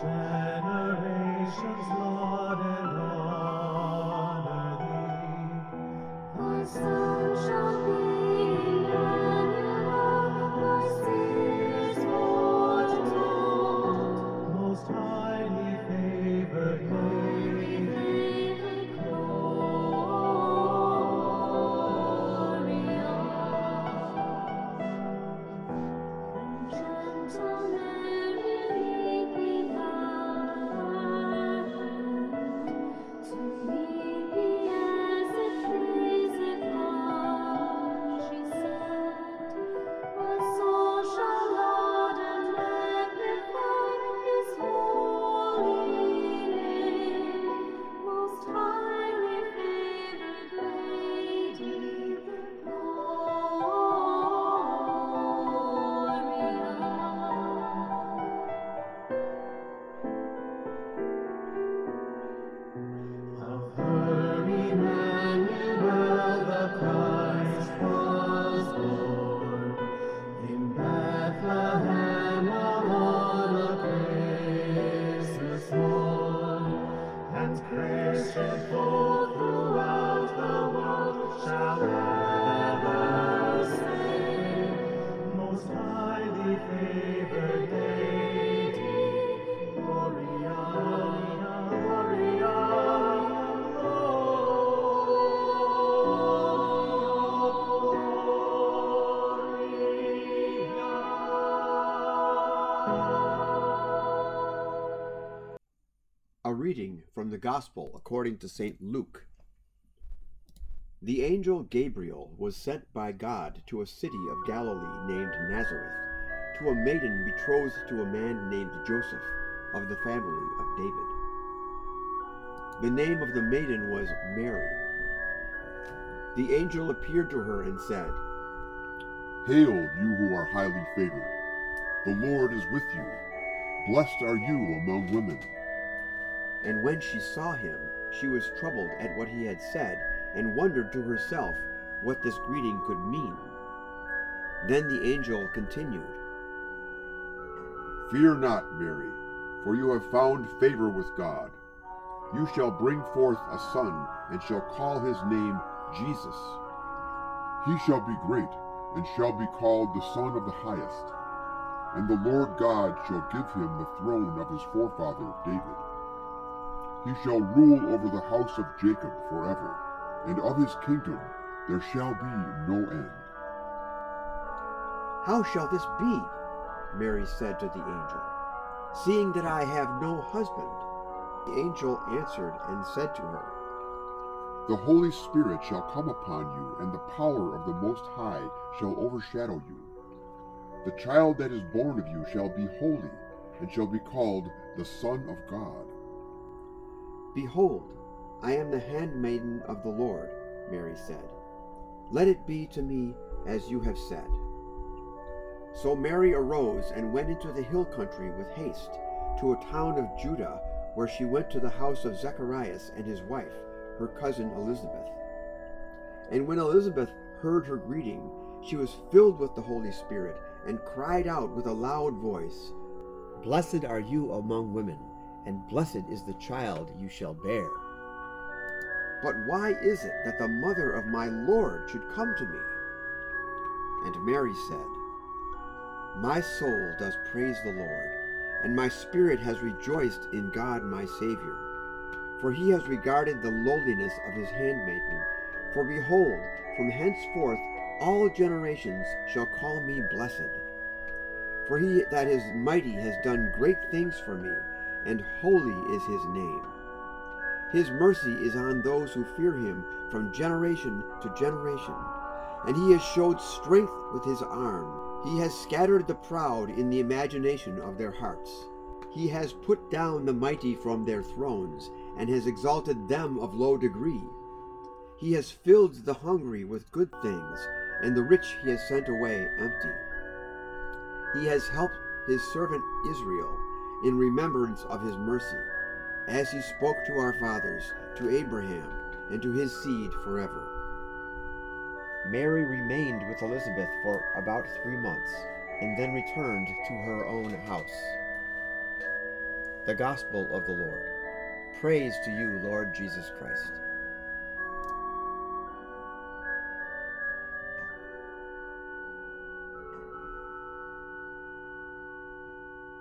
generations Christian folk the Gospel according to St. Luke. The angel Gabriel was sent by God to a city of Galilee named Nazareth, to a maiden betrothed to a man named Joseph, of the family of David. The name of the maiden was Mary. The angel appeared to her and said, Hail, you who are highly favored. The Lord is with you. Blessed are you among women. And when she saw him, she was troubled at what he had said, and wondered to herself what this greeting could mean. Then the angel continued, Fear not, Mary, for you have found favor with God. You shall bring forth a son, and shall call his name Jesus. He shall be great, and shall be called the Son of the Highest. And the Lord God shall give him the throne of his forefather David. He shall rule over the house of Jacob forever, and of his kingdom there shall be no end. How shall this be? Mary said to the angel, seeing that I have no husband. The angel answered and said to her, The Holy Spirit shall come upon you, and the power of the Most High shall overshadow you. The child that is born of you shall be holy, and shall be called the Son of God. Behold, I am the handmaiden of the Lord, Mary said. Let it be to me as you have said. So Mary arose and went into the hill country with haste to a town of Judah, where she went to the house of Zacharias and his wife, her cousin Elizabeth. And when Elizabeth heard her greeting, she was filled with the Holy Spirit and cried out with a loud voice, Blessed are you among women, and blessed is the child you shall bear. But why is it that the mother of my Lord should come to me? And Mary said, My soul does praise the Lord, and my spirit has rejoiced in God my Savior. For he has regarded the lowliness of his handmaiden. For behold, from henceforth all generations shall call me blessed. For he that is mighty has done great things for me, and holy is his name. His mercy is on those who fear him from generation to generation. And he has showed strength with his arm. He has scattered the proud in the imagination of their hearts. He has put down the mighty from their thrones, and has exalted them of low degree. He has filled the hungry with good things, and the rich he has sent away empty. He has helped his servant Israel in remembrance of his mercy, as he spoke to our fathers, to Abraham, and to his seed forever. Mary remained with Elizabeth for about three months, and then returned to her own house. The Gospel of the Lord. Praise to you, Lord Jesus Christ.